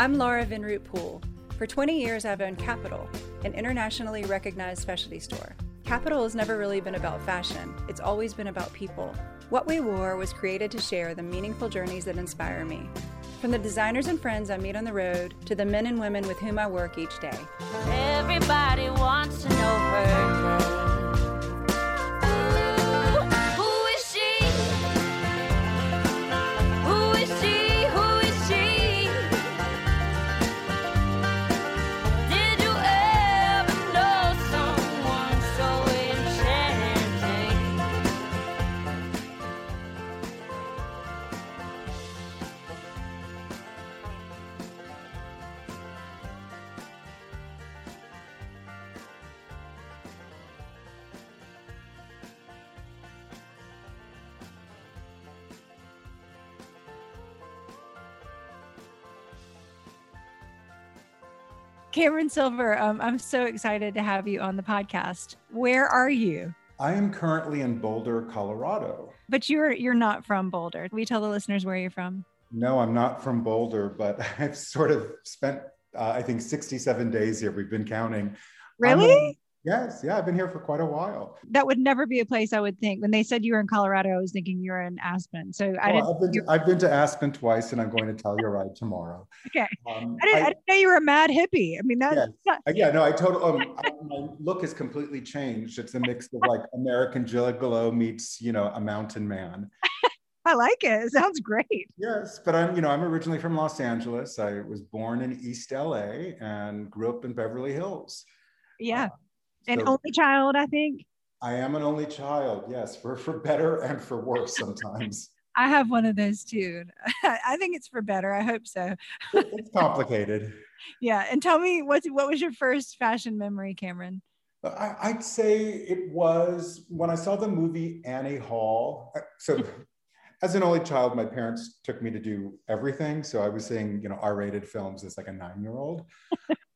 I'm Laura Vinroot Poole. For 20 years, I've owned Capital, an internationally recognized specialty store. Capital has never really been about fashion, it's always been about people. What We Wore was created to share the meaningful journeys that inspire me. From the designers and friends I meet on the road to the men and women with whom I work each day. Everybody wants to know her Cameron Silver, um, I'm so excited to have you on the podcast. Where are you? I am currently in Boulder, Colorado. But you're you're not from Boulder. We tell the listeners where you're from. No, I'm not from Boulder, but I've sort of spent uh, I think 67 days here. We've been counting. Really? Yes, yeah, I've been here for quite a while. That would never be a place I would think. When they said you were in Colorado, I was thinking you were in Aspen. So I didn't. I've been, to, I've been to Aspen twice, and I'm going to Telluride tomorrow. Okay, um, I, didn't, I, I, didn't, know you were a mad hippie. I mean, that's yes. not- yeah, no, I totally. Um, my look has completely changed. It's a mix of like American Gigolo meets, you know, a mountain man. I like it. It sounds great. Yes, but I'm, you know, I'm originally from Los Angeles. I was born in East LA and grew up in Beverly Hills. Yeah. Uh, an so only child, I think. I am an only child, yes, for, for better and for worse sometimes. I have one of those too. I think it's for better. I hope so. it's complicated. Yeah. And tell me what what was your first fashion memory, Cameron? I, would say it was when I saw the movie Annie Hall. Uh, so as an only child, my parents took me to do everything. So I was seeing, you know, R-rated films as like a nine-year-old.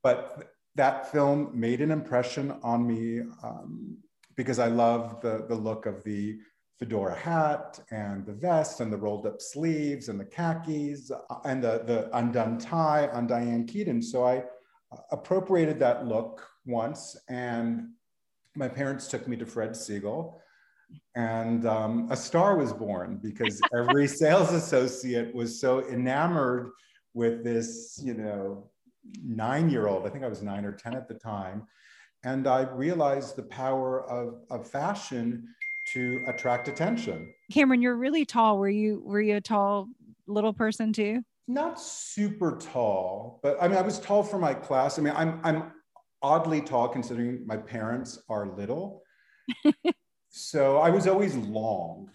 but that film made an impression on me um, because I love the, the look of the fedora hat and the vest and the rolled up sleeves and the khakis uh, and the, the undone tie on Diane Keaton. So I uh, appropriated that look once and my parents took me to Fred Segal and um, a star was born because every sales associate was so enamored with this, you know, nine year old, I think I was nine or 10 at the time. And I realized the power of, of fashion to attract attention. Cameron, you're really tall. Were you were you a tall little person too? Not super tall, but I mean I was tall for my class. I mean, I'm I'm oddly tall considering my parents are little. so I was always long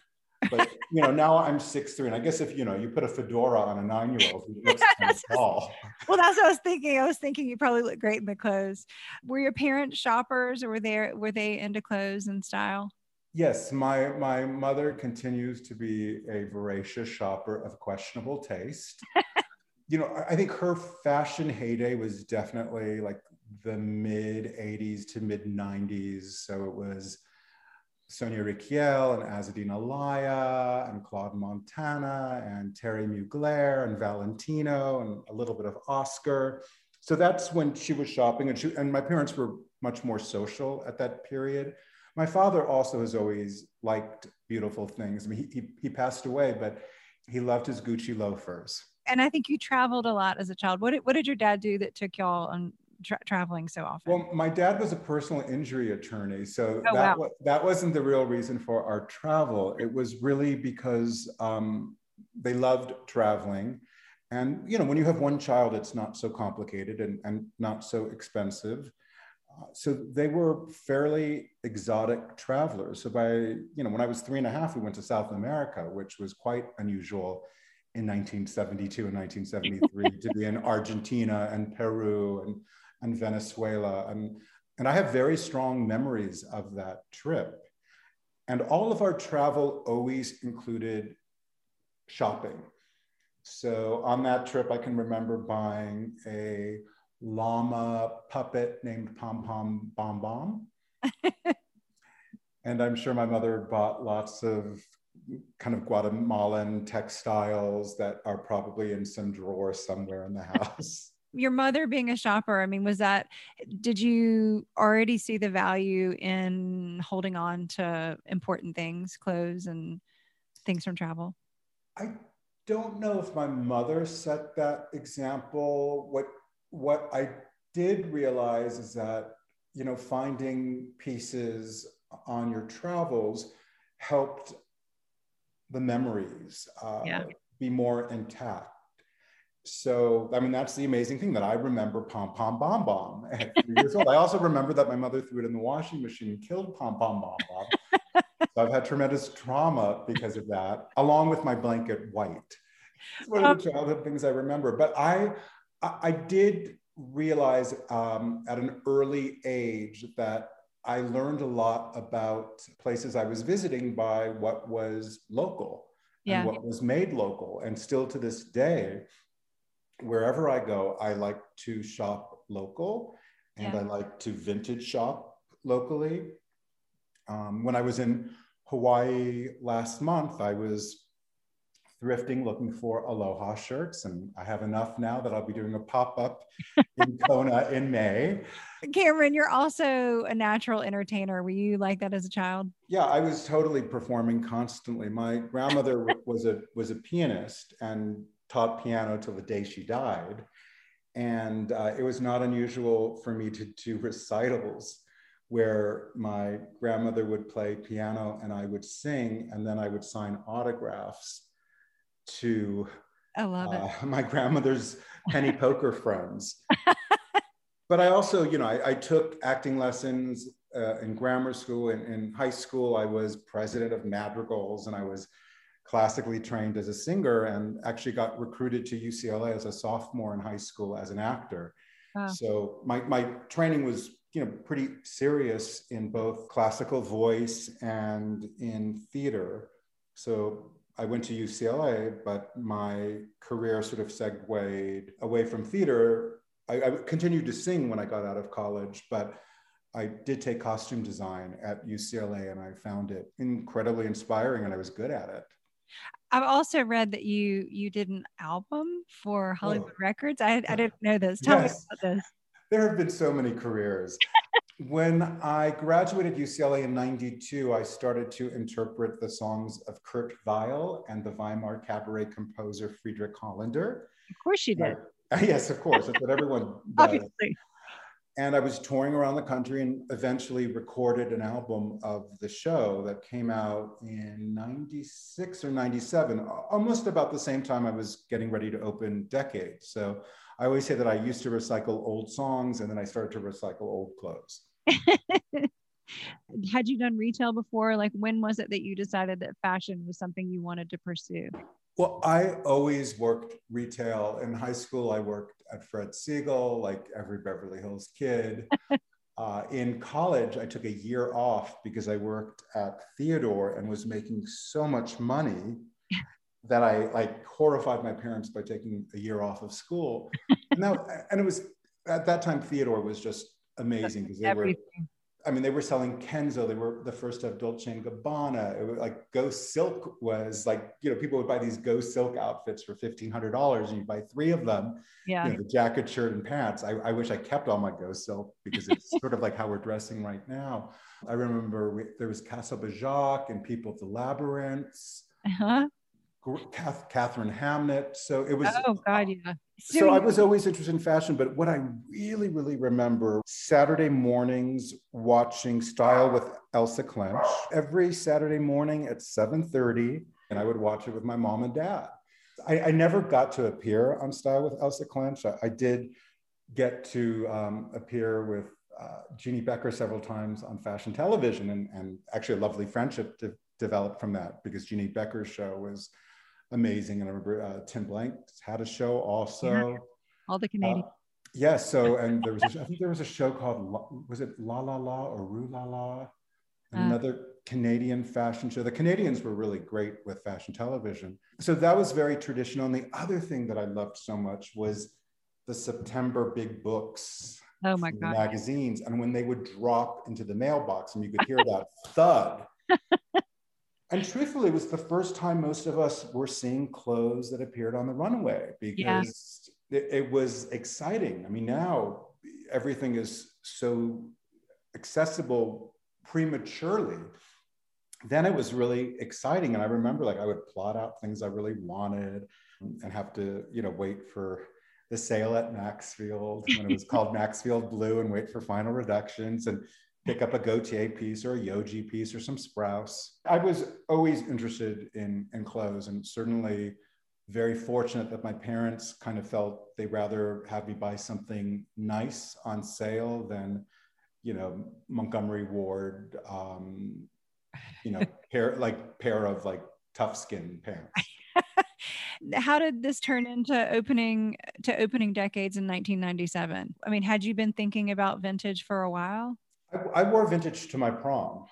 but you know now i'm six three and i guess if you know you put a fedora on a nine-year-old who looks kind of tall. Well that's what i was thinking i was thinking you probably look great in the clothes. Were your parents shoppers or were they were they into clothes and style? Yes my my mother continues to be a voracious shopper of questionable taste. You know i think her fashion heyday was definitely like the mid 80s to mid 90s so it was Sonia Rykiel and Azzedine Alaïa and Claude Montana and Terry Mugler and Valentino and a little bit of Oscar. So that's when she was shopping and, she, and my parents were much more social at that period. My father also has always liked beautiful things. I mean, he, he, he passed away, but he loved his Gucci loafers. And I think you traveled a lot as a child. What did, what did your dad do that took y'all on tra- traveling so often? Well, my dad was a personal injury attorney, so oh, that wow. that wasn't the real reason for our travel. It was really because um, they loved traveling, and you know, when you have one child, it's not so complicated and, and not so expensive. Uh, so they were fairly exotic travelers. So by you know, when I was three and a half, we went to South America, which was quite unusual in 1972 and 1973 to be in Argentina and Peru and and Venezuela. And, and I have very strong memories of that trip. And all of our travel always included shopping. So on that trip, I can remember buying a llama puppet named Pom Pom Bom Bom. and I'm sure my mother bought lots of kind of Guatemalan textiles that are probably in some drawer somewhere in the house. Your mother being a shopper, I mean, was that, did you already see the value in holding on to important things, clothes and things from travel? I don't know if my mother set that example. What what I did realize is that you know finding pieces on your travels helped the memories uh, Yeah. be more intact. So, I mean, that's the amazing thing that I remember Pom Pom Bomb Bomb at three years old. I also remember that my mother threw it in the washing machine and killed Pom Pom Bomb Bomb. so I've had tremendous trauma because of that, along with my blanket white. It's one of the childhood things I remember. But I, I I did realize um, at an early age that I learned a lot about places I was visiting by what was local Yeah. and what was made local. And still to this day, wherever I go, I like to shop local and Yeah. I like to vintage shop locally. Um, when I was in Hawaii last month, I was thrifting looking for aloha shirts and i have enough now that i'll be doing a pop-up in kona in may Cameron, you're also a natural entertainer. Were you like that as a child? yeah i was totally performing constantly my grandmother was a was a pianist and taught piano till the day she died and uh, it was not unusual for me to do recitals where my grandmother would play piano and i would sing and then i would sign autographs to I love it. uh, my grandmother's penny poker friends. but I also, you know, I, I took acting lessons uh, in grammar school. In, in high school, I was president of Madrigals and I was classically trained as a singer and actually got recruited to UCLA as a sophomore in high school as an actor. Wow. So my, my training was, you know, pretty serious in both classical voice and in theater. So I went to UCLA, but my career sort of segued away from theater. I, I continued to sing when I got out of college, but I did take costume design at UCLA and I found it incredibly inspiring and I was good at it. I've also read that you you did an album for Hollywood Oh. Records. I, I didn't know this. Tell Yes. me about this. There have been so many careers. when I graduated UCLA in 92, I started to interpret the songs of Kurt Weill and the Weimar cabaret composer Friedrich Hollander. Of course you did. Uh, yes, of course. That's what everyone does. Obviously. And I was touring around the country and eventually recorded an album of the show that came out in 96 or 97, almost about the same time I was getting ready to open Decade. So I always say that I used to recycle old songs and then I started to recycle old clothes. Had you done retail before? Like when was it that you decided that fashion was something you wanted to pursue? Well, I always worked retail. In high school, I worked at Fred Segal, like every Beverly Hills kid. uh, in college, I took a year off because I worked at Theodore and was making so much money that I like horrified my parents by taking a year off of school. and, that, and it was at that time, Theodore was just amazing because they were. I mean, they were selling Kenzo. They were the first of Dolce and Gabbana. It was like Ghost Silk was like, you know, people would buy these Ghost Silk outfits for fifteen hundred dollars, and you buy three of them. Yeah. You know, the jacket, shirt, and pants. I, I wish I kept all my Ghost Silk because it's sort of like how we're dressing right now. I remember we, there was Castelbajac and People of the Labyrinths, Uh-huh. Kath, Katharine Hamnett. So it was Oh God, yeah. so I was always interested in fashion, but what I really, really remember Saturday mornings watching Style with Elsa Klensch every Saturday morning at 7:30, and I would watch it with my mom and dad. I, I never got to appear on Style with Elsa Klensch. I, I did get to um, appear with uh, Jeanne Beker several times on fashion television, and, and actually a lovely friendship de- developed from that because Jeanne Beker's show was amazing. And I remember uh, Tim Blank had a show also. all the Canadian. Uh, yes. So, and there was, a, I think there was a show called, was it La La La or Rue La La? Uh. Another Canadian fashion show. The Canadians were really great with fashion television. So that was very traditional. And the other thing that I loved so much was the September big books. oh my God. Magazines. And when they would drop into the mailbox and you could hear that thud. And truthfully, it was the first time most of us were seeing clothes that appeared on the runway because yeah. it, it was exciting. I mean, now everything is so accessible prematurely then it was really exciting and i remember like i would plot out things i really wanted and have to you know wait for the sale at maxfield when it was called maxfield bleu and wait for final reductions and pick up a Gaultier piece or a Yohji piece or some Sprouse. I was always interested in, in clothes and certainly very fortunate that my parents kind of felt they rather have me buy something nice on sale than, you know, Montgomery Ward, um, you know, pair like pair of like tough skin pants. How did this turn into opening to opening decades in 1997? I mean, had you been thinking about vintage for a while? I, I wore vintage to my prom.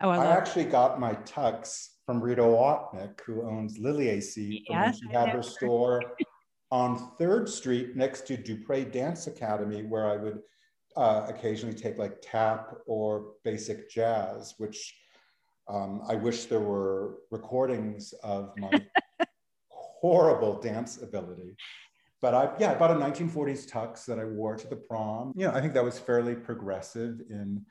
Oh, I, I actually got my tux from Rita Watnick, who owns Lily et Cie, yes, she had her store on Third Street next to Dupre Dance Academy, where I would uh, occasionally take like tap or basic jazz, which um, I wish there were recordings of my horrible dance ability. But I, yeah, I bought a 1940s tux that I wore to the prom. You know, I think that was fairly progressive in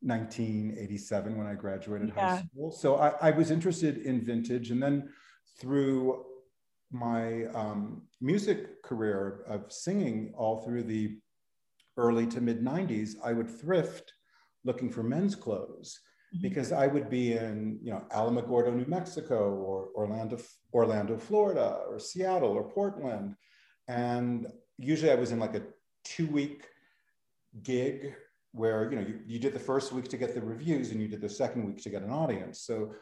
1987 when I graduated yeah. high school. So I, I, was interested in vintage. And then through my um, music career of singing all through the early to mid 90s, I would thrift looking for men's clothes mm-hmm. because I would be in, you know, Alamogordo, New Mexico, or Orlando, Orlando, Florida, or Seattle, or Portland. And usually I was in like a two week gig where you know you, you did the first week to get the reviews and you did the second week to get an audience. So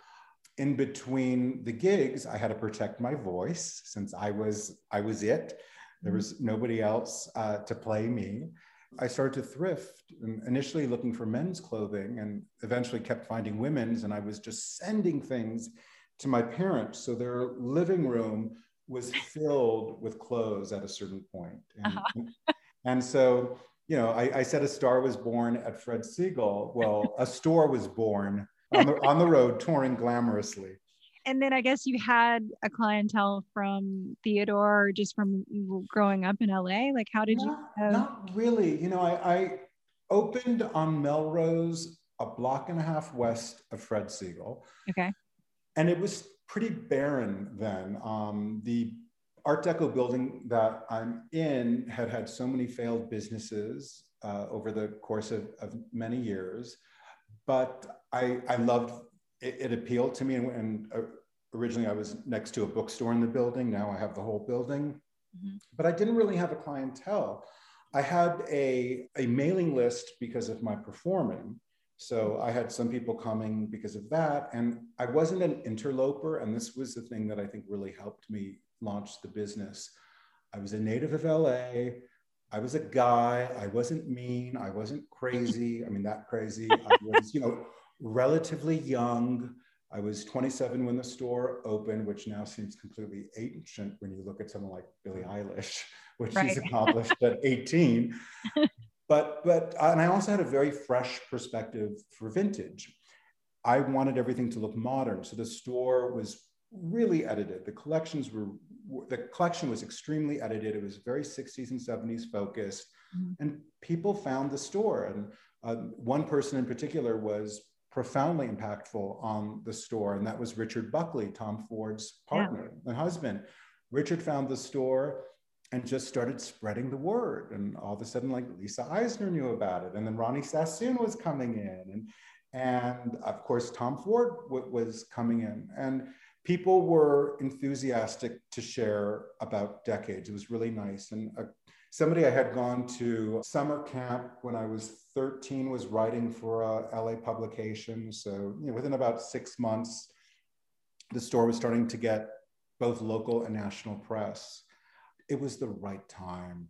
in between the gigs i had to protect my voice since i was i was it. There was nobody else uh, to play me. I started to thrift initially looking for men's clothing and eventually kept finding women's and i was just sending things to my parents. So their living room was filled with clothes at a certain point and, uh-huh. and so you know, I, I, said a star was born at Fred Segal. Well, a store was born on the, on the road touring glamorously. And then I guess you had a clientele from Theodore or just from growing up in LA. Like, how did not, you? Have... Not really. You know, I, I opened on Melrose, a block and a half west of Fred Segal. Okay. And it was pretty barren then. Um, the Art Deco building that I'm in had had so many failed businesses uh, over the course of, of, many years, but I, I loved it, it appealed to me. And, and uh, originally I was next to a bookstore in the building. Now I have the whole building, mm-hmm. but I didn't really have a clientele. I had a, a mailing list because of my performing. So I had some people coming because of that. And I wasn't an interloper. And this was the thing that I think really helped me launch the business. I was a native of LA. I was a guy. I wasn't mean. I wasn't crazy. I mean, that crazy. I was, you know, relatively young. I was 27 when the store opened, which now seems completely ancient when you look at someone like Billie Eilish, which right. she's accomplished at 18. But, but, and I also had a very fresh perspective for vintage. I wanted everything to look modern. So the store was really edited. The collections were the collection was extremely edited. It was very 60s and 70s focused, mm-hmm. and people found the store. And uh, one person in particular was profoundly impactful on the store, and that was Richard Buckley, Tom Ford's partner yeah. and husband. Richard found the store and just started spreading the word. And all of a sudden, like Lisa Eisner knew about it, and then Ronnie Sassoon was coming in, and and of course Tom Ford w- was coming in, and people were enthusiastic to share about decades. It was really nice. And uh, somebody I had gone to summer camp when I was 13 was writing for a LA publication. So you know, within about six months, the store was starting to get both local and national press. It was the right time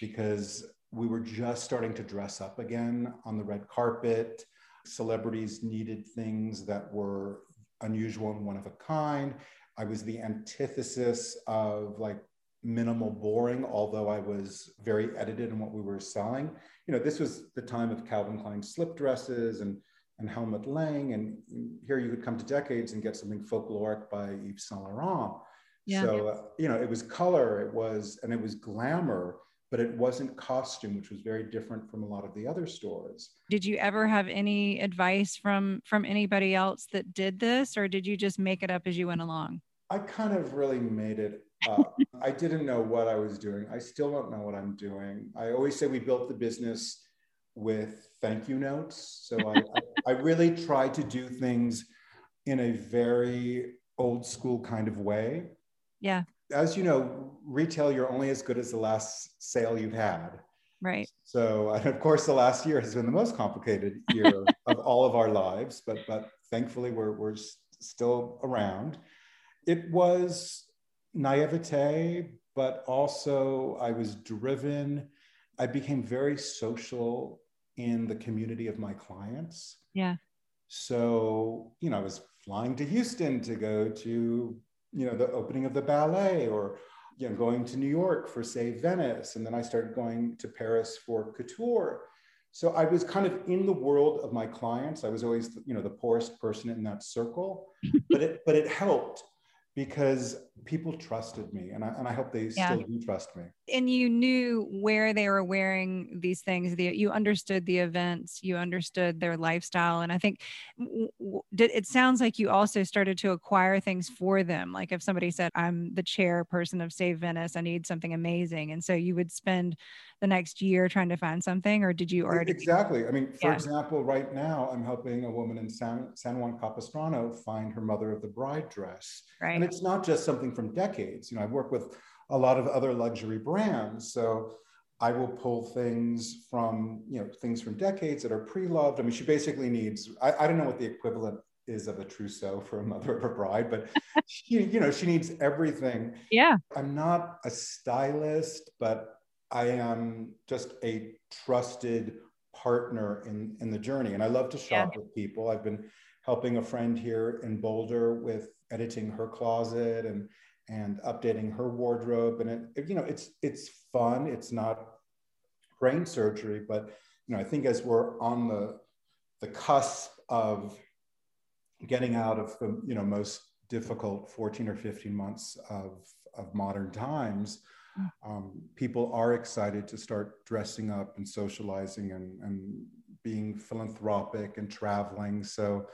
because we were just starting to dress up again on the red carpet. Celebrities needed things that were unusual and one of a kind. I was the antithesis of like minimal boring, although I was very edited in what we were selling. You know, this was the time of Calvin Klein slip dresses and and Helmut Lang. And here you could come to decades and get something folkloric by Yves Saint Laurent. Yeah. So, uh, you know, it was color, it was, and it was glamour, but it wasn't costume, which was very different from a lot of the other stores. Did you ever have any advice from from anybody else that did this, or did you just make it up as you went along? I kind of really made it up. I didn't know what I was doing. I still don't know what I'm doing. I always say we built the business with thank you notes. So I, I, I really try to do things in a very old school kind of way. Yeah. As you know, retail, you're only as good as the last sale you've had. Right. So, and of course, the last year has been the most complicated year of all of our lives, but but thankfully we're we're still around. It was naivete, but also I was driven. I became very social in the community of my clients. Yeah. So, you know, I was flying to Houston to go to, you know, the opening of the ballet or, you know, going to New York for, say, Venice. And then I started going to Paris for couture. So I was kind of in the world of my clients. I was always, you know, the poorest person in that circle, but it, but it helped because people trusted me and I, and I hope they Yeah. still do trust me. And you knew where they were wearing these things. The, you understood the events. You understood their lifestyle. And I think did, it sounds like you also started to acquire things for them. Like if somebody said, "I'm the chairperson of Save Venice. I need something amazing," and so you would spend the next year trying to find something, or did you already? Exactly. I mean, for Yeah. example, right now I'm helping a woman in San, San Juan Capistrano find her mother of the bride dress. Right. And it's not just something from decades. You know, I've worked with a lot of other luxury brands. So I will pull things from, you know, things from decades that are pre-loved. I mean, she basically needs, I, I don't know what the equivalent is of a trousseau for a mother of a bride, but she, you know, she needs everything. Yeah. I'm not a stylist, but I am just a trusted partner in, in the journey. And I love to shop with people. I've been helping a friend here in Boulder with editing her closet and and updating her wardrobe. And it, it- you know, it's it's fun. It's not brain surgery, but you know, I think as we're on the the cusp of getting out of the you know most difficult 14 or 15 months of of modern times um, people are excited to start dressing up and socializing and, and being philanthropic and traveling so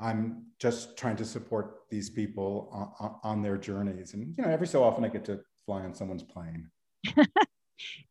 i'm just trying to support these people on, on their journeys and you know every so often i get to fly on someone's plane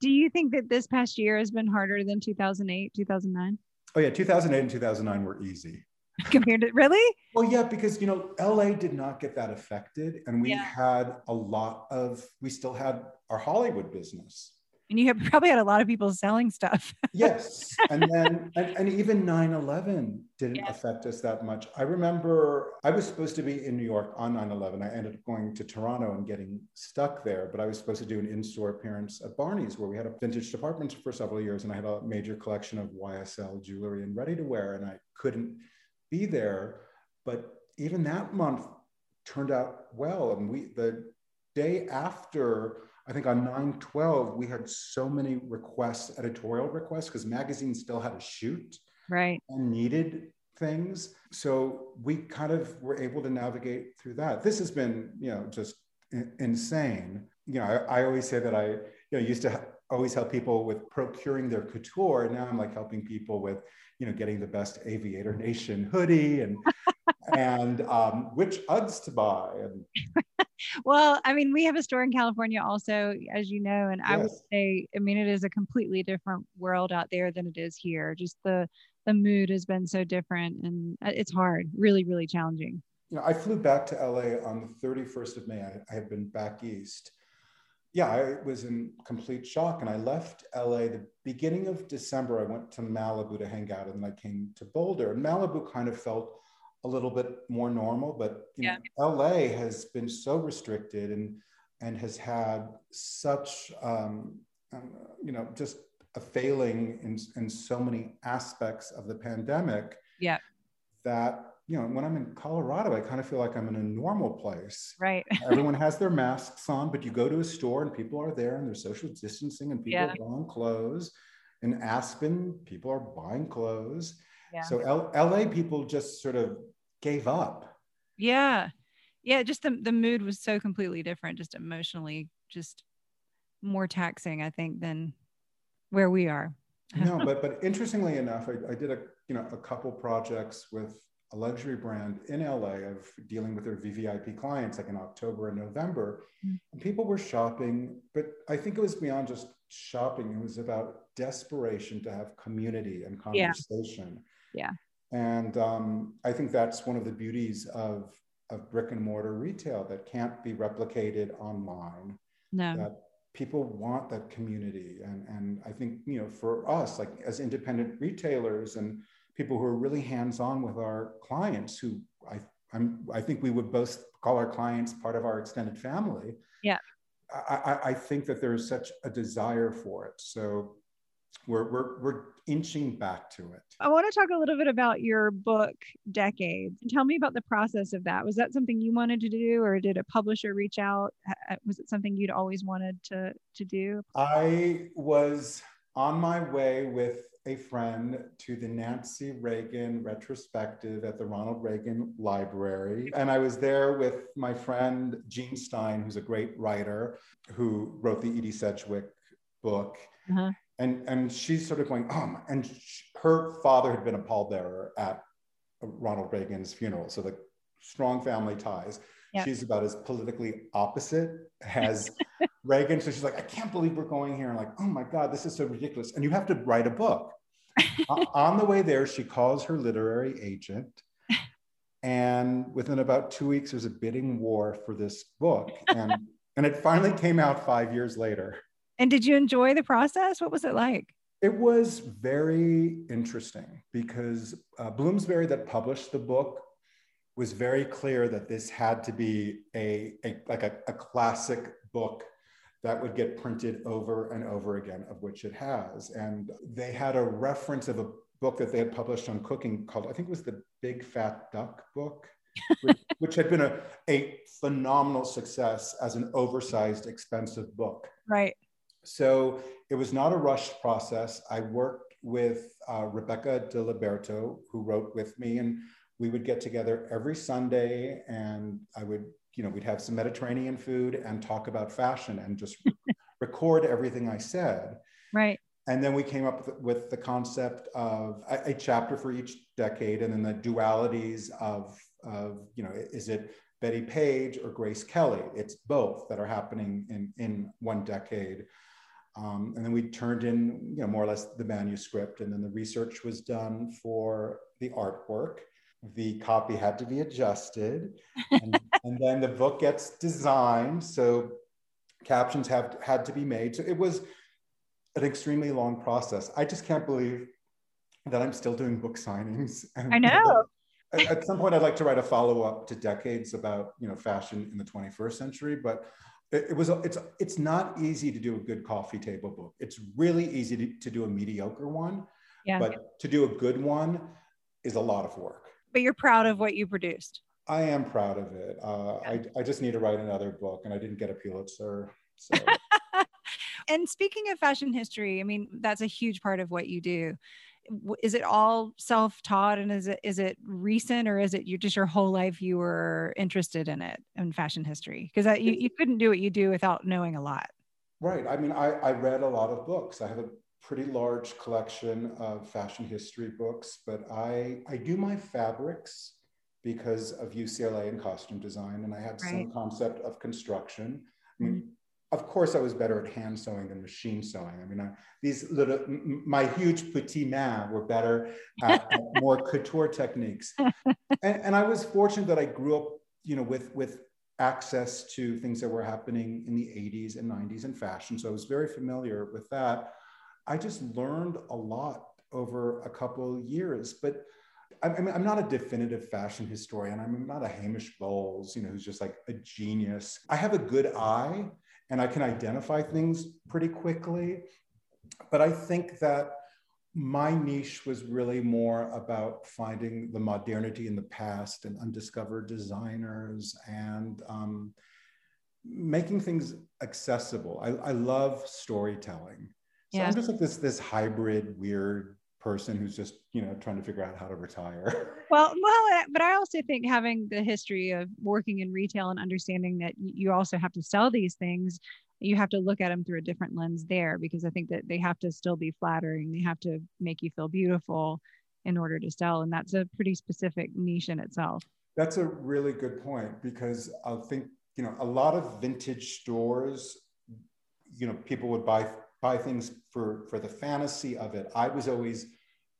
Do you think that this past year has been harder than 2008, 2009 oh yeah 2008 and 2009 were easy compared to really? Well, yeah, because you know, LA did not get that affected, and we Yeah. had a lot of. We still had our Hollywood business. And you have probably had a lot of people selling stuff. Yes, and then and, and even 9/11 didn't Yeah. affect us that much. I remember I was supposed to be in New York on 9/11. I ended up going to Toronto and getting stuck there, but I was supposed to do an in-store appearance at Barney's, where we had a vintage department for several years, and I had a major collection of YSL jewelry and ready-to-wear, and I couldn't be there. But even that month turned out well, and we the day after. I think on 912, we had so many requests, editorial requests, because magazines still had to shoot Right. and needed things. So we kind of were able to navigate through that. This has been, you know, just in- insane. You know, I, I always say that I, you know, used to ha- always help people with procuring their couture. And now I'm like helping people with, you know, getting the best Aviator Nation hoodie and and um, which Uggs to buy. And Well, I mean, we have a store in California also, as you know, and I would say, I mean, it is a completely different world out there than it is here. Just the the mood has been so different, and uh, it's hard, really, really challenging. you know, I flew back to LA on the 31st of May. I, I had been back east. Yeah, I was in complete shock and I left LA the beginning of December. I went to Malibu to hang out and then I came to Boulder. And Malibu kind of felt a little bit more normal, but you know, LA has been so restricted and and has had such um, um, you know just a failing in, in so many aspects of the pandemic Yeah. that you know when i'm in colorado i kind of feel like i'm in a normal place Right. everyone has their masks on but you go to a store and people are there and they're social distancing and people Yeah. are buying clothes in aspen people are buying clothes Yeah. So L- LA people just sort of gave up. Yeah. Yeah. Just the, the mood was so completely different, just emotionally, just more taxing, I think, than where we are. no, but but interestingly enough, I, I did a you know a couple projects with a luxury brand in LA of dealing with their VVIP clients like in October and November. Mm. And people were shopping, but I think it was beyond just shopping. It was about desperation to have community and Yeah. conversation. Yeah. And um, I think that's one of the beauties of, of brick and mortar retail that can't be replicated online No. that people want that community and and i think you know for us like as independent retailers and people who are really hands-on with our clients who i i'm i think we would both call our clients part of our extended family Yeah. i i, I think that there is such a desire for it so we're we're we're inching back to it I want to talk a little bit about your book, Decades. Tell me about the process of that. Was that something you wanted to do, or did a publisher reach out? Was it something you'd always wanted to to do? I was on my way with a friend to the Nancy Reagan retrospective at the Ronald Reagan Library. And I was there with my friend Jean Stein, who's a great writer who wrote the Edie Sedgwick book. Uh-huh. And, and she's sort of going, oh, and sh- her father had been a pallbearer at Ronald Reagan's funeral. So the strong family ties. She's about as politically opposite as Reagan. So she's like, I can't believe we're going here. And like, oh my God, this is so ridiculous. And you have to write a book. O- On the way there, she calls her literary agent. And within about two weeks, there's a bidding war for this book. And, and it finally came out five years later. And did you enjoy the process? What was it like? It was very interesting because uh, Bloomsbury, that published the book, was very clear that this had to be a, a like a, a classic book that would get printed over and over again, of which it has. And they had a reference of a book that they had published on cooking called, I think it was the Big Fat Duck book, which, which had been a, a phenomenal success as an oversized, expensive book. Right. So it was not a rushed process. I worked with uh, Rebecca DiLiberto, who wrote with me, and we would get together every Sunday, and I would, you know, we'd have some Mediterranean food and talk about fashion and just record everything I said. Right. And then we came up with, with the concept of a, a chapter for each decade, and then the dualities of, of, you know, is it Bettie Page or Grace Kelly? It's both that are happening in, in one decade. Um, and then we turned in, you know, more or less the manuscript, and then the research was done for the artwork. The copy had to be adjusted, and, and then the book gets designed. So captions have had to be made. So it was an extremely long process. I just can't believe that I'm still doing book signings. I know. At, at some point, I'd like to write a follow up to decades about you know fashion in the 21st century, but it, was it's it's not easy to do a good coffee table book. It's really easy to, to do a mediocre one, Yeah. but to do a good one is a lot of work. But you're proud of what you produced. I am proud of it. Uh, I, I just need to write another book, and I didn't get a Pulitzer. So. And speaking of fashion history, I mean, that's a huge part of what you do. Is it all self-taught and is it is it recent or is it you just your whole life you were interested in it in fashion history? Because you, you couldn't do what you do without knowing a lot. Right. I mean, I, I read a lot of books. I have a pretty large collection of fashion history books, but I, I do my fabrics because of UCLA and costume design, and I have some concept of construction. I mean, mm-hmm. Of course, I was better at hand sewing than machine sewing. I mean, I, these little, my huge petit main were better uh, at, at more couture techniques. And, and I was fortunate that I grew up, you know, with with access to things that were happening in the 80s and 90s in fashion. So I was very familiar with that. I just learned a lot over a couple years, but I mean, I'm not a definitive fashion historian. I'm not a Hamish Bowles, you know, who's just like a genius. I have a good eye and I can identify things pretty quickly. But I think that my niche was really more about finding the modernity in the past and undiscovered designers and um, making things accessible. I, I love storytelling. So Yeah. I'm just like this this hybrid weird person who's just you know trying to figure out how to retire. Well well eh, but i also think having the history of working in retail and understanding that you also have to sell these things you have to look at them through a different lens there because i think that they have to still be flattering they have to make you feel beautiful in order to sell and that's a pretty specific niche in itself. That's a really good point because i think you know a lot of vintage stores you know people would buy buy things for for the fantasy of it. I was always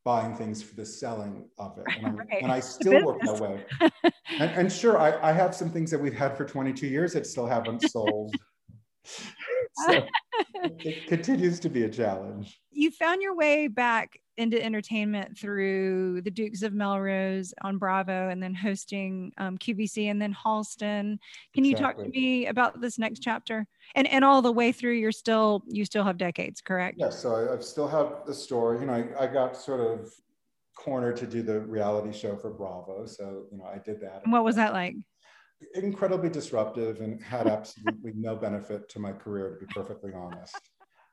buying things for the selling of it, and, right. and I still work that way. and, and, sure, I, I have some things that we've had for 22 years that still haven't sold. so it continues to be a challenge. You found your way back into entertainment through the Dukes of Melrose on Bravo and then hosting um, QVC and then Halston. Can you talk to me about this next chapter? And and all the way through, you're still you still have decades, correct? Yes. so I, I still have the story. You know, I, I got sort of cornered to do the reality show for Bravo, so you know I did that. And what was that like? Incredibly disruptive and had absolutely no benefit to my career, to be perfectly honest.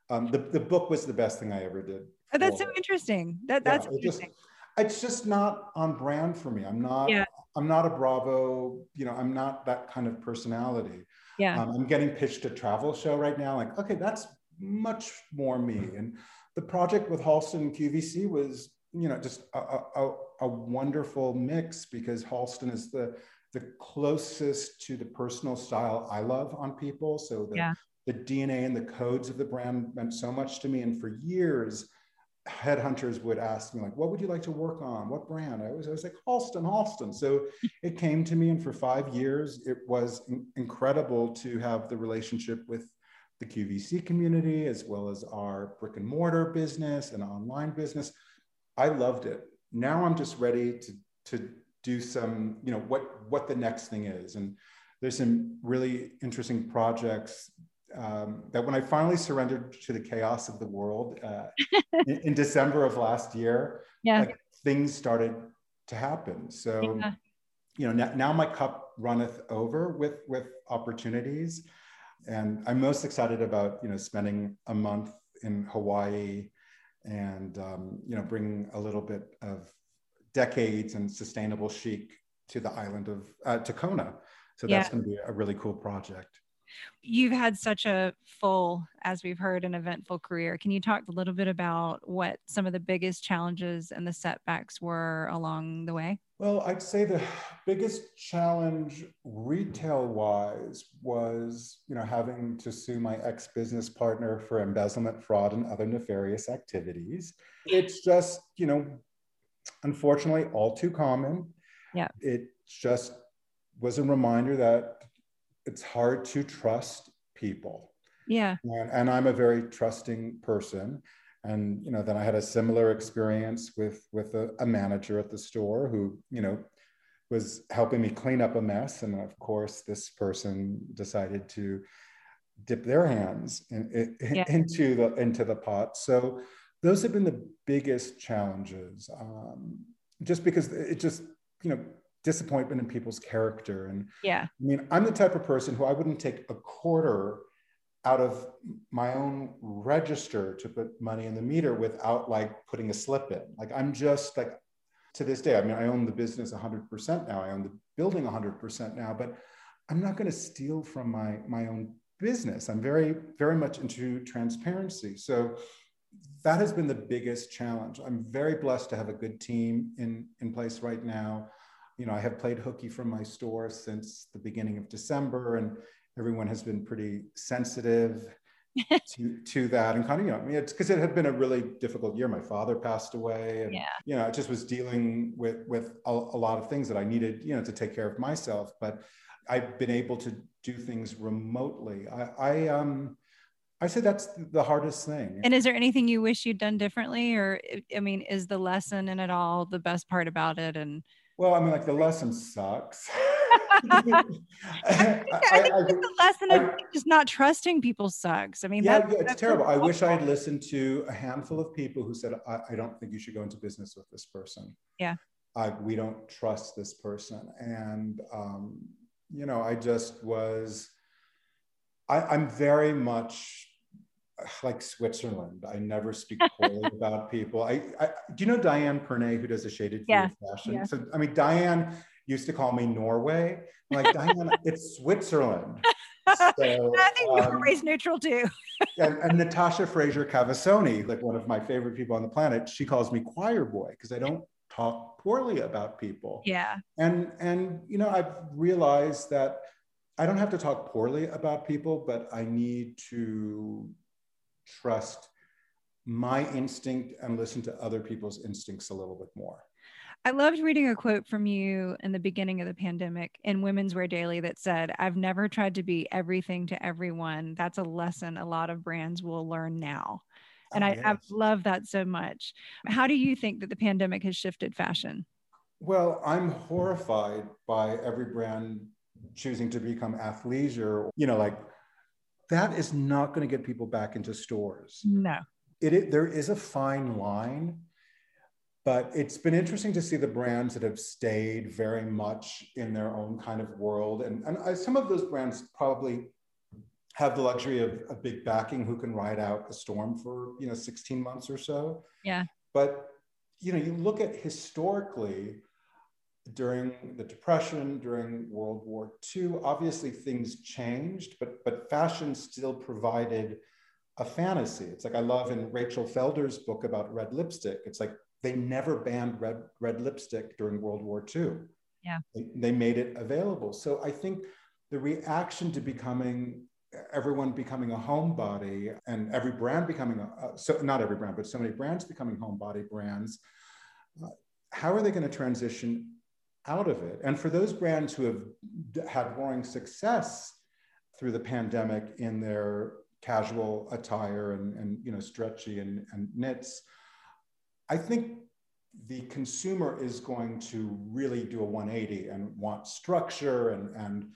Um, the, the book was the best thing I ever did. Oh, that's so interesting. That that's yeah, interesting. Just, it's just not on brand for me. I'm not. Yeah. I'm not a Bravo. You know, I'm not that kind of personality. Yeah. Um, I'm getting pitched a travel show right now. Like, okay, that's much more me. And the project with Halston QVC was, you know, just a, a, a wonderful mix because Halston is the the closest to the personal style I love on people. So the, yeah. the DNA and the codes of the brand meant so much to me. And for years, headhunters would ask me like, what would you like to work on? What brand? I was, I was like, Halston, Halston. So it came to me and for five years, it was incredible to have the relationship with the QVC community, as well as our brick and mortar business and online business. I loved it. Now I'm just ready to, to do some, you know, what, what the next thing is. And there's some really interesting projects um, that when I finally surrendered to the chaos of the world uh, in, in, December of last year, yeah. Like, things started to happen. So, yeah. you know, now, now, my cup runneth over with with opportunities, and I'm most excited about you know spending a month in Hawaii, and um, you know bringing a little bit of decades and sustainable chic to the island of uh, to Kona. So that's yeah. going to be a really cool project. You've had such a full, as we've heard, an eventful career. Can you talk a little bit about what some of the biggest challenges and the setbacks were along the way? Well, I'd say the biggest challenge retail wise was, you know, having to sue my ex-business partner for embezzlement, fraud, and other nefarious activities. It's just, you know, unfortunately all too common. Yeah. It just was a reminder that it's hard to trust people. Yeah. And, and, I'm a very trusting person. And you know, then I had a similar experience with with a, a manager at the store who, you know, was helping me clean up a mess. And of course, this person decided to dip their hands in, in, yeah. into the into the pot. So those have been the biggest challenges. Um, just because it just you know disappointment in people's character. And yeah, I mean, I'm the type of person who I wouldn't take a quarter out of my own register to put money in the meter without like putting a slip in. Like I'm just like to this day, I mean, I own the business 100% now. I own the building 100% now, but I'm not going to steal from my my own business. I'm very very much into transparency. So that has been the biggest challenge. I'm very blessed to have a good team in in place right now you know, I have played hooky from my store since the beginning of December, and everyone has been pretty sensitive to to that and kind of you know I mean it's because it had been a really difficult year. My father passed away, and yeah. you know, it just was dealing with with a, a lot of things that I needed, you know, to take care of myself. But I've been able to do things remotely. I, I um I say that's the hardest thing. And is there anything you wish you'd done differently, or I mean, is the lesson in it all the best part about it? And well, I mean, like the lesson sucks. I think, I, I think I, the lesson of just not trusting people sucks. I mean, yeah, that, yeah it's terrible. I wish I had listened to a handful of people who said, I, don't think you should go into business with this person. Yeah. we don't trust this person. And, um, you know, I just was, I, I'm very much like Switzerland. I never speak poorly about people. I, I, do you know Diane Pernet who does a shaded view Yeah, of fashion? yeah. So I mean, Diane used to call me Norway. I'm like Diane, it's Switzerland. So, I think um, race neutral too. and, and Natasha Fraser Cavassoni, like one of my favorite people on the planet, she calls me choir boy because I don't talk poorly about people. Yeah. And and you know, I've realized that I don't have to talk poorly about people, but I need to trust my instinct and listen to other people's instincts a little bit more. I loved reading a quote from you in the beginning of the pandemic in Women's Wear Daily that said, I've never tried to be everything to everyone. That's a lesson a lot of brands will learn now. And Ah, I, I love that so much. How do you think that the pandemic has shifted fashion? Well, I'm horrified by every brand choosing to become athleisure. You know, like that is not going to get people back into stores. No. It, it there is a fine line, but it's been interesting to see the brands that have stayed very much in their own kind of world, and and I, some of those brands probably have the luxury of a big backing who can ride out a storm for you know 16 months or so. Yeah. But you know, you look at historically during the Depression, during World War II, obviously things changed, but but fashion still provided a fantasy. It's like I love in Rachel Felder's book about red lipstick. It's like they never banned red red lipstick during World War II. Yeah. They, they made it available. So I think the reaction to becoming everyone becoming a homebody and every brand becoming a so not every brand but so many brands becoming homebody brands uh, how are they going to transition out of it and for those brands who have had roaring success through the pandemic in their casual attire and, and you know stretchy and, and knits i think the consumer is going to really do a 180 and want structure and, and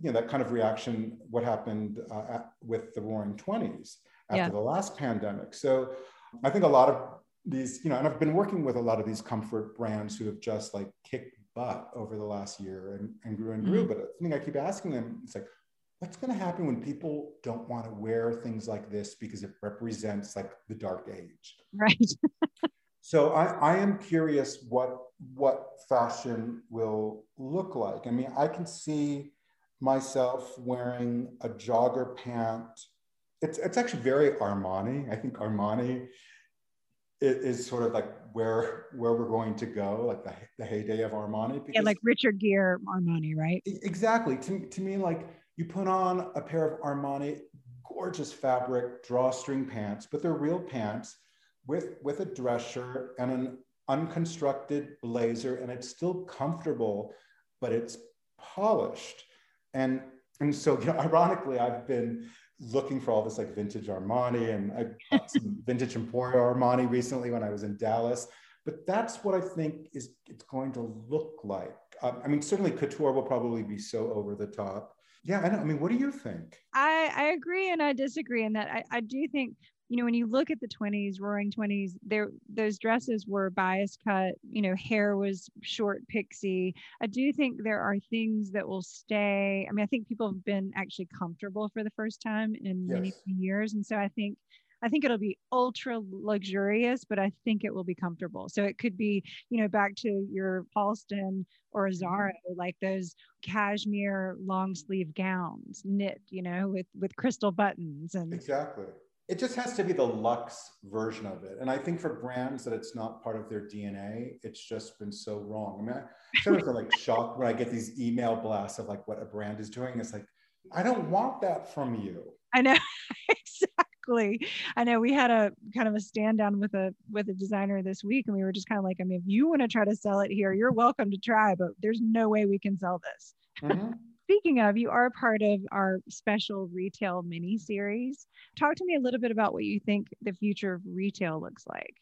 you know that kind of reaction what happened uh, at, with the roaring 20s after Yeah. the last pandemic so i think a lot of these you know and i've been working with a lot of these comfort brands who have just like kicked butt over the last year and, and grew and grew mm-hmm. but the thing i keep asking them it's like what's going to happen when people don't want to wear things like this because it represents like the dark age Right. so I, I am curious what what fashion will look like. I mean, I can see myself wearing a jogger pant. It's it's actually very Armani. I think Armani i- is, sort of like where where we're going to go, like the, the heyday of Armani. Yeah, like Richard Gere Armani, right? Exactly. To, to me, like you put on a pair of Armani, gorgeous fabric, drawstring pants, but they're real pants with, with a dress shirt and an unconstructed blazer, and it's still comfortable, but it's polished. And, and so, you know, ironically, I've been looking for all this like vintage Armani, and I bought some vintage Emporio Armani recently when I was in Dallas. But that's what I think is it's going to look like. Um, I mean, certainly couture will probably be so over the top. Yeah, I know. I mean, what do you think? I, I agree and I disagree in that I, I do think, you know, when you look at the 20s, roaring 20s, there those dresses were bias cut, you know, hair was short pixie. I do think there are things that will stay. I mean, I think people have been actually comfortable for the first time in many years. And so I think I think it'll be ultra luxurious, but I think it will be comfortable. So it could be, you know, back to your Halston or Azzaro, like those cashmere long sleeve gowns, knit, you know, with with crystal buttons and Exactly. It just has to be the luxe version of it. And I think for brands that it's not part of their DNA, it's just been so wrong. I mean, I sometimes I'm like shocked when I get these email blasts of like what a brand is doing. It's like, I don't want that from you. I know exactly. I know we had a kind of a stand down with a with a designer this week, and we were just kind of like, I mean, if you want to try to sell it here, you're welcome to try, but there's no way we can sell this. Mhm. Speaking of, you are a part of our special retail mini series. Talk to me a little bit about what you think the future of retail looks like.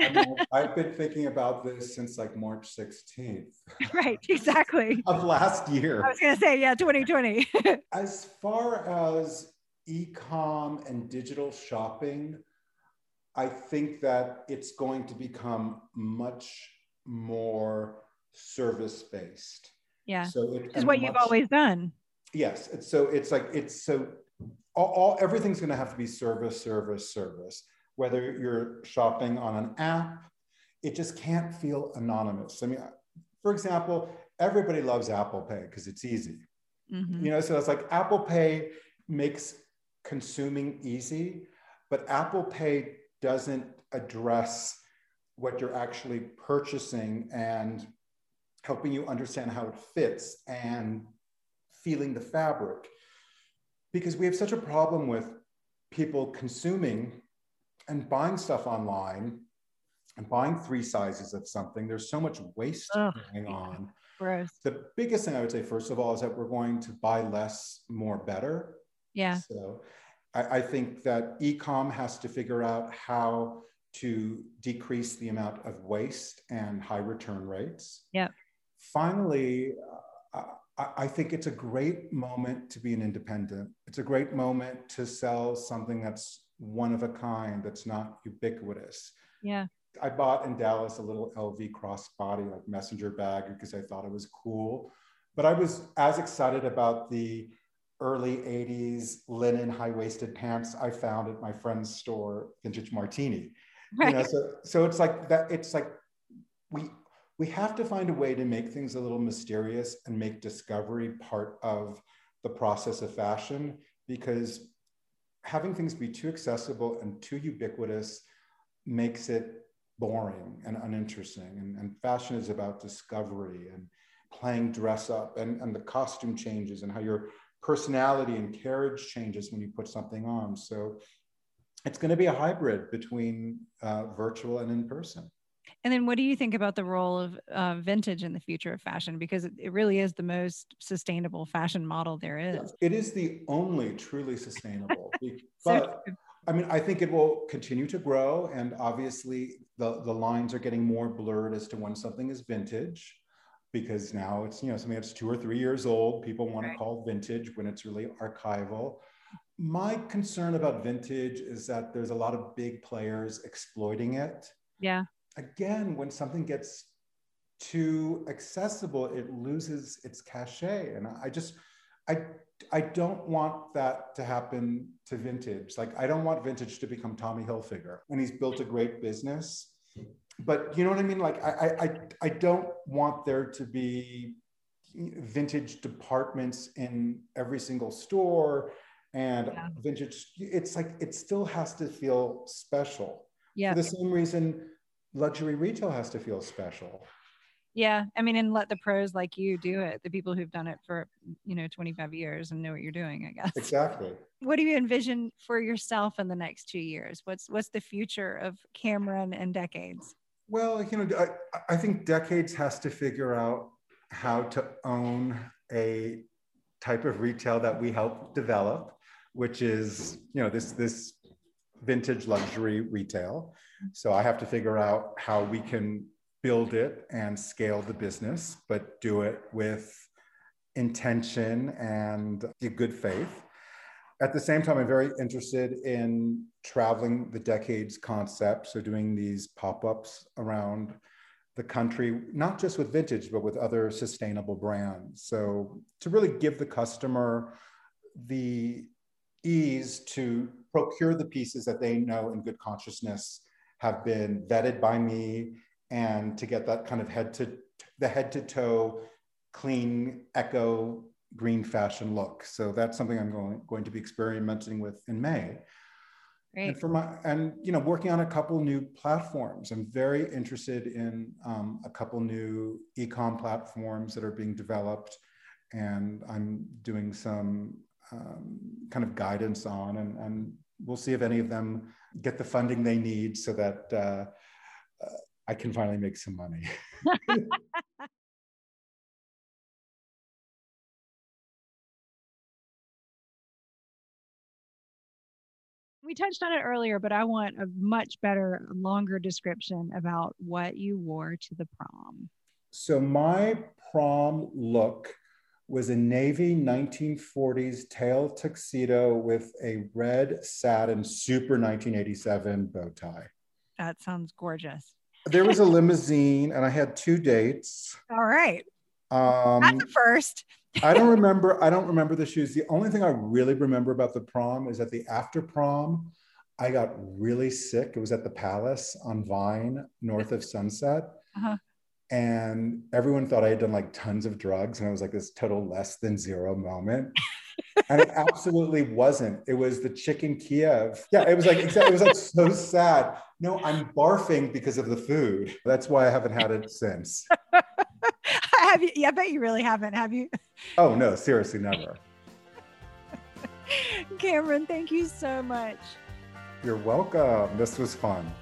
I mean, I've been thinking about this since like March 16th right, exactly. of last year. I was gonna say, yeah, 2020. As far as e-com and digital shopping, I think that it's going to become much more service-based. Yeah, So it, is what you've always done. Yes, it's so it's like it's so all, all everything's going to have to be service, service, service. Whether you're shopping on an app, it just can't feel anonymous. I mean, for example, everybody loves Apple Pay because it's easy. Mm-hmm. You know, so it's like Apple Pay makes consuming easy, but Apple Pay doesn't address what you're actually purchasing and helping you understand how it fits and feeling the fabric. Because we have such a problem with people consuming and buying stuff online and buying three sizes of something. There's so much waste Ugh, going on. Gross. The biggest thing I would say, first of all, is that we're going to buy less, more, better. Yeah. So I, I think that ecom has to figure out how to decrease the amount of waste and high return rates. Yeah. Finally, uh, I, I think it's a great moment to be an independent. It's a great moment to sell something that's one of a kind, that's not ubiquitous. Yeah. I bought in Dallas a little LV crossbody like messenger bag because I thought it was cool. But I was as excited about the early 80s linen high-waisted pants I found at my friend's store, Vintage Martini. Right. You know, so, so it's like that, it's like we we have to find a way to make things a little mysterious and make discovery part of the process of fashion because having things be too accessible and too ubiquitous makes it boring and uninteresting. And, and fashion is about discovery and playing dress up and, and the costume changes and how your personality and carriage changes when you put something on. So it's going to be a hybrid between uh, virtual and in person. And then, what do you think about the role of uh, vintage in the future of fashion? Because it, it, really is the most sustainable fashion model there is. It is the only truly sustainable. but I mean, I think it will continue to grow. And obviously, the, the lines are getting more blurred as to when something is vintage because now it's, you know, something that's two or three years old. People want right. to call vintage when it's really archival. My concern about vintage is that there's a lot of big players exploiting it. Yeah. Again, when something gets too accessible, it loses its cachet. And I just, I I don't want that to happen to vintage. Like I don't want vintage to become Tommy Hilfiger. And he's built a great business. But you know what I mean? Like I I I don't want there to be vintage departments in every single store and yeah. vintage it's like it still has to feel special yeah for the same reason luxury retail has to feel special yeah. I mean, and let the pros like you do it, the people who've done it for, you know, 25 years and know what you're doing, I guess. Exactly. What do you envision for yourself in the next two years? What's what's the future of Cameron and decades? Well, you know, I, I think decades has to figure out how to own a type of retail that we help develop, which is, you know, this this vintage luxury retail. So I have to figure out how we can build it and scale the business, but do it with intention and good faith. At the same time, I'm very interested in traveling the decades concept. So, doing these pop ups around the country, not just with vintage, but with other sustainable brands. So, to really give the customer the ease to procure the pieces that they know in good consciousness have been vetted by me and to get that kind of head to the head to toe clean eco green fashion look. So that's something I'm going, going to be experimenting with in May. Great. And for my and you know working on a couple new platforms. I'm very interested in um, a couple new ecom platforms that are being developed, and I'm doing some um, kind of guidance on, and, and we'll see if any of them get the funding they need so that uh, I can finally make some money. we touched on it earlier, but I want a much better, longer description about what you wore to the prom. So, my prom look was a navy 1940s tail tuxedo with a red satin super 1987 bow tie. That sounds gorgeous there was a limousine, and I had two dates. All right. Um, That's the first. I don't remember. I don't remember the shoes. The only thing I really remember about the prom is that the after prom, I got really sick. It was at the Palace on Vine, north of Sunset. Uh-huh. And everyone thought I had done like tons of drugs. And I was like this total less than zero moment. and it absolutely wasn't. It was the chicken Kiev. Yeah, it was like exactly. It was like so sad. No, I'm barfing because of the food. That's why I haven't had it since. have you? Yeah, I bet you really haven't. Have you? Oh no, seriously, never. Cameron, thank you so much. You're welcome. This was fun.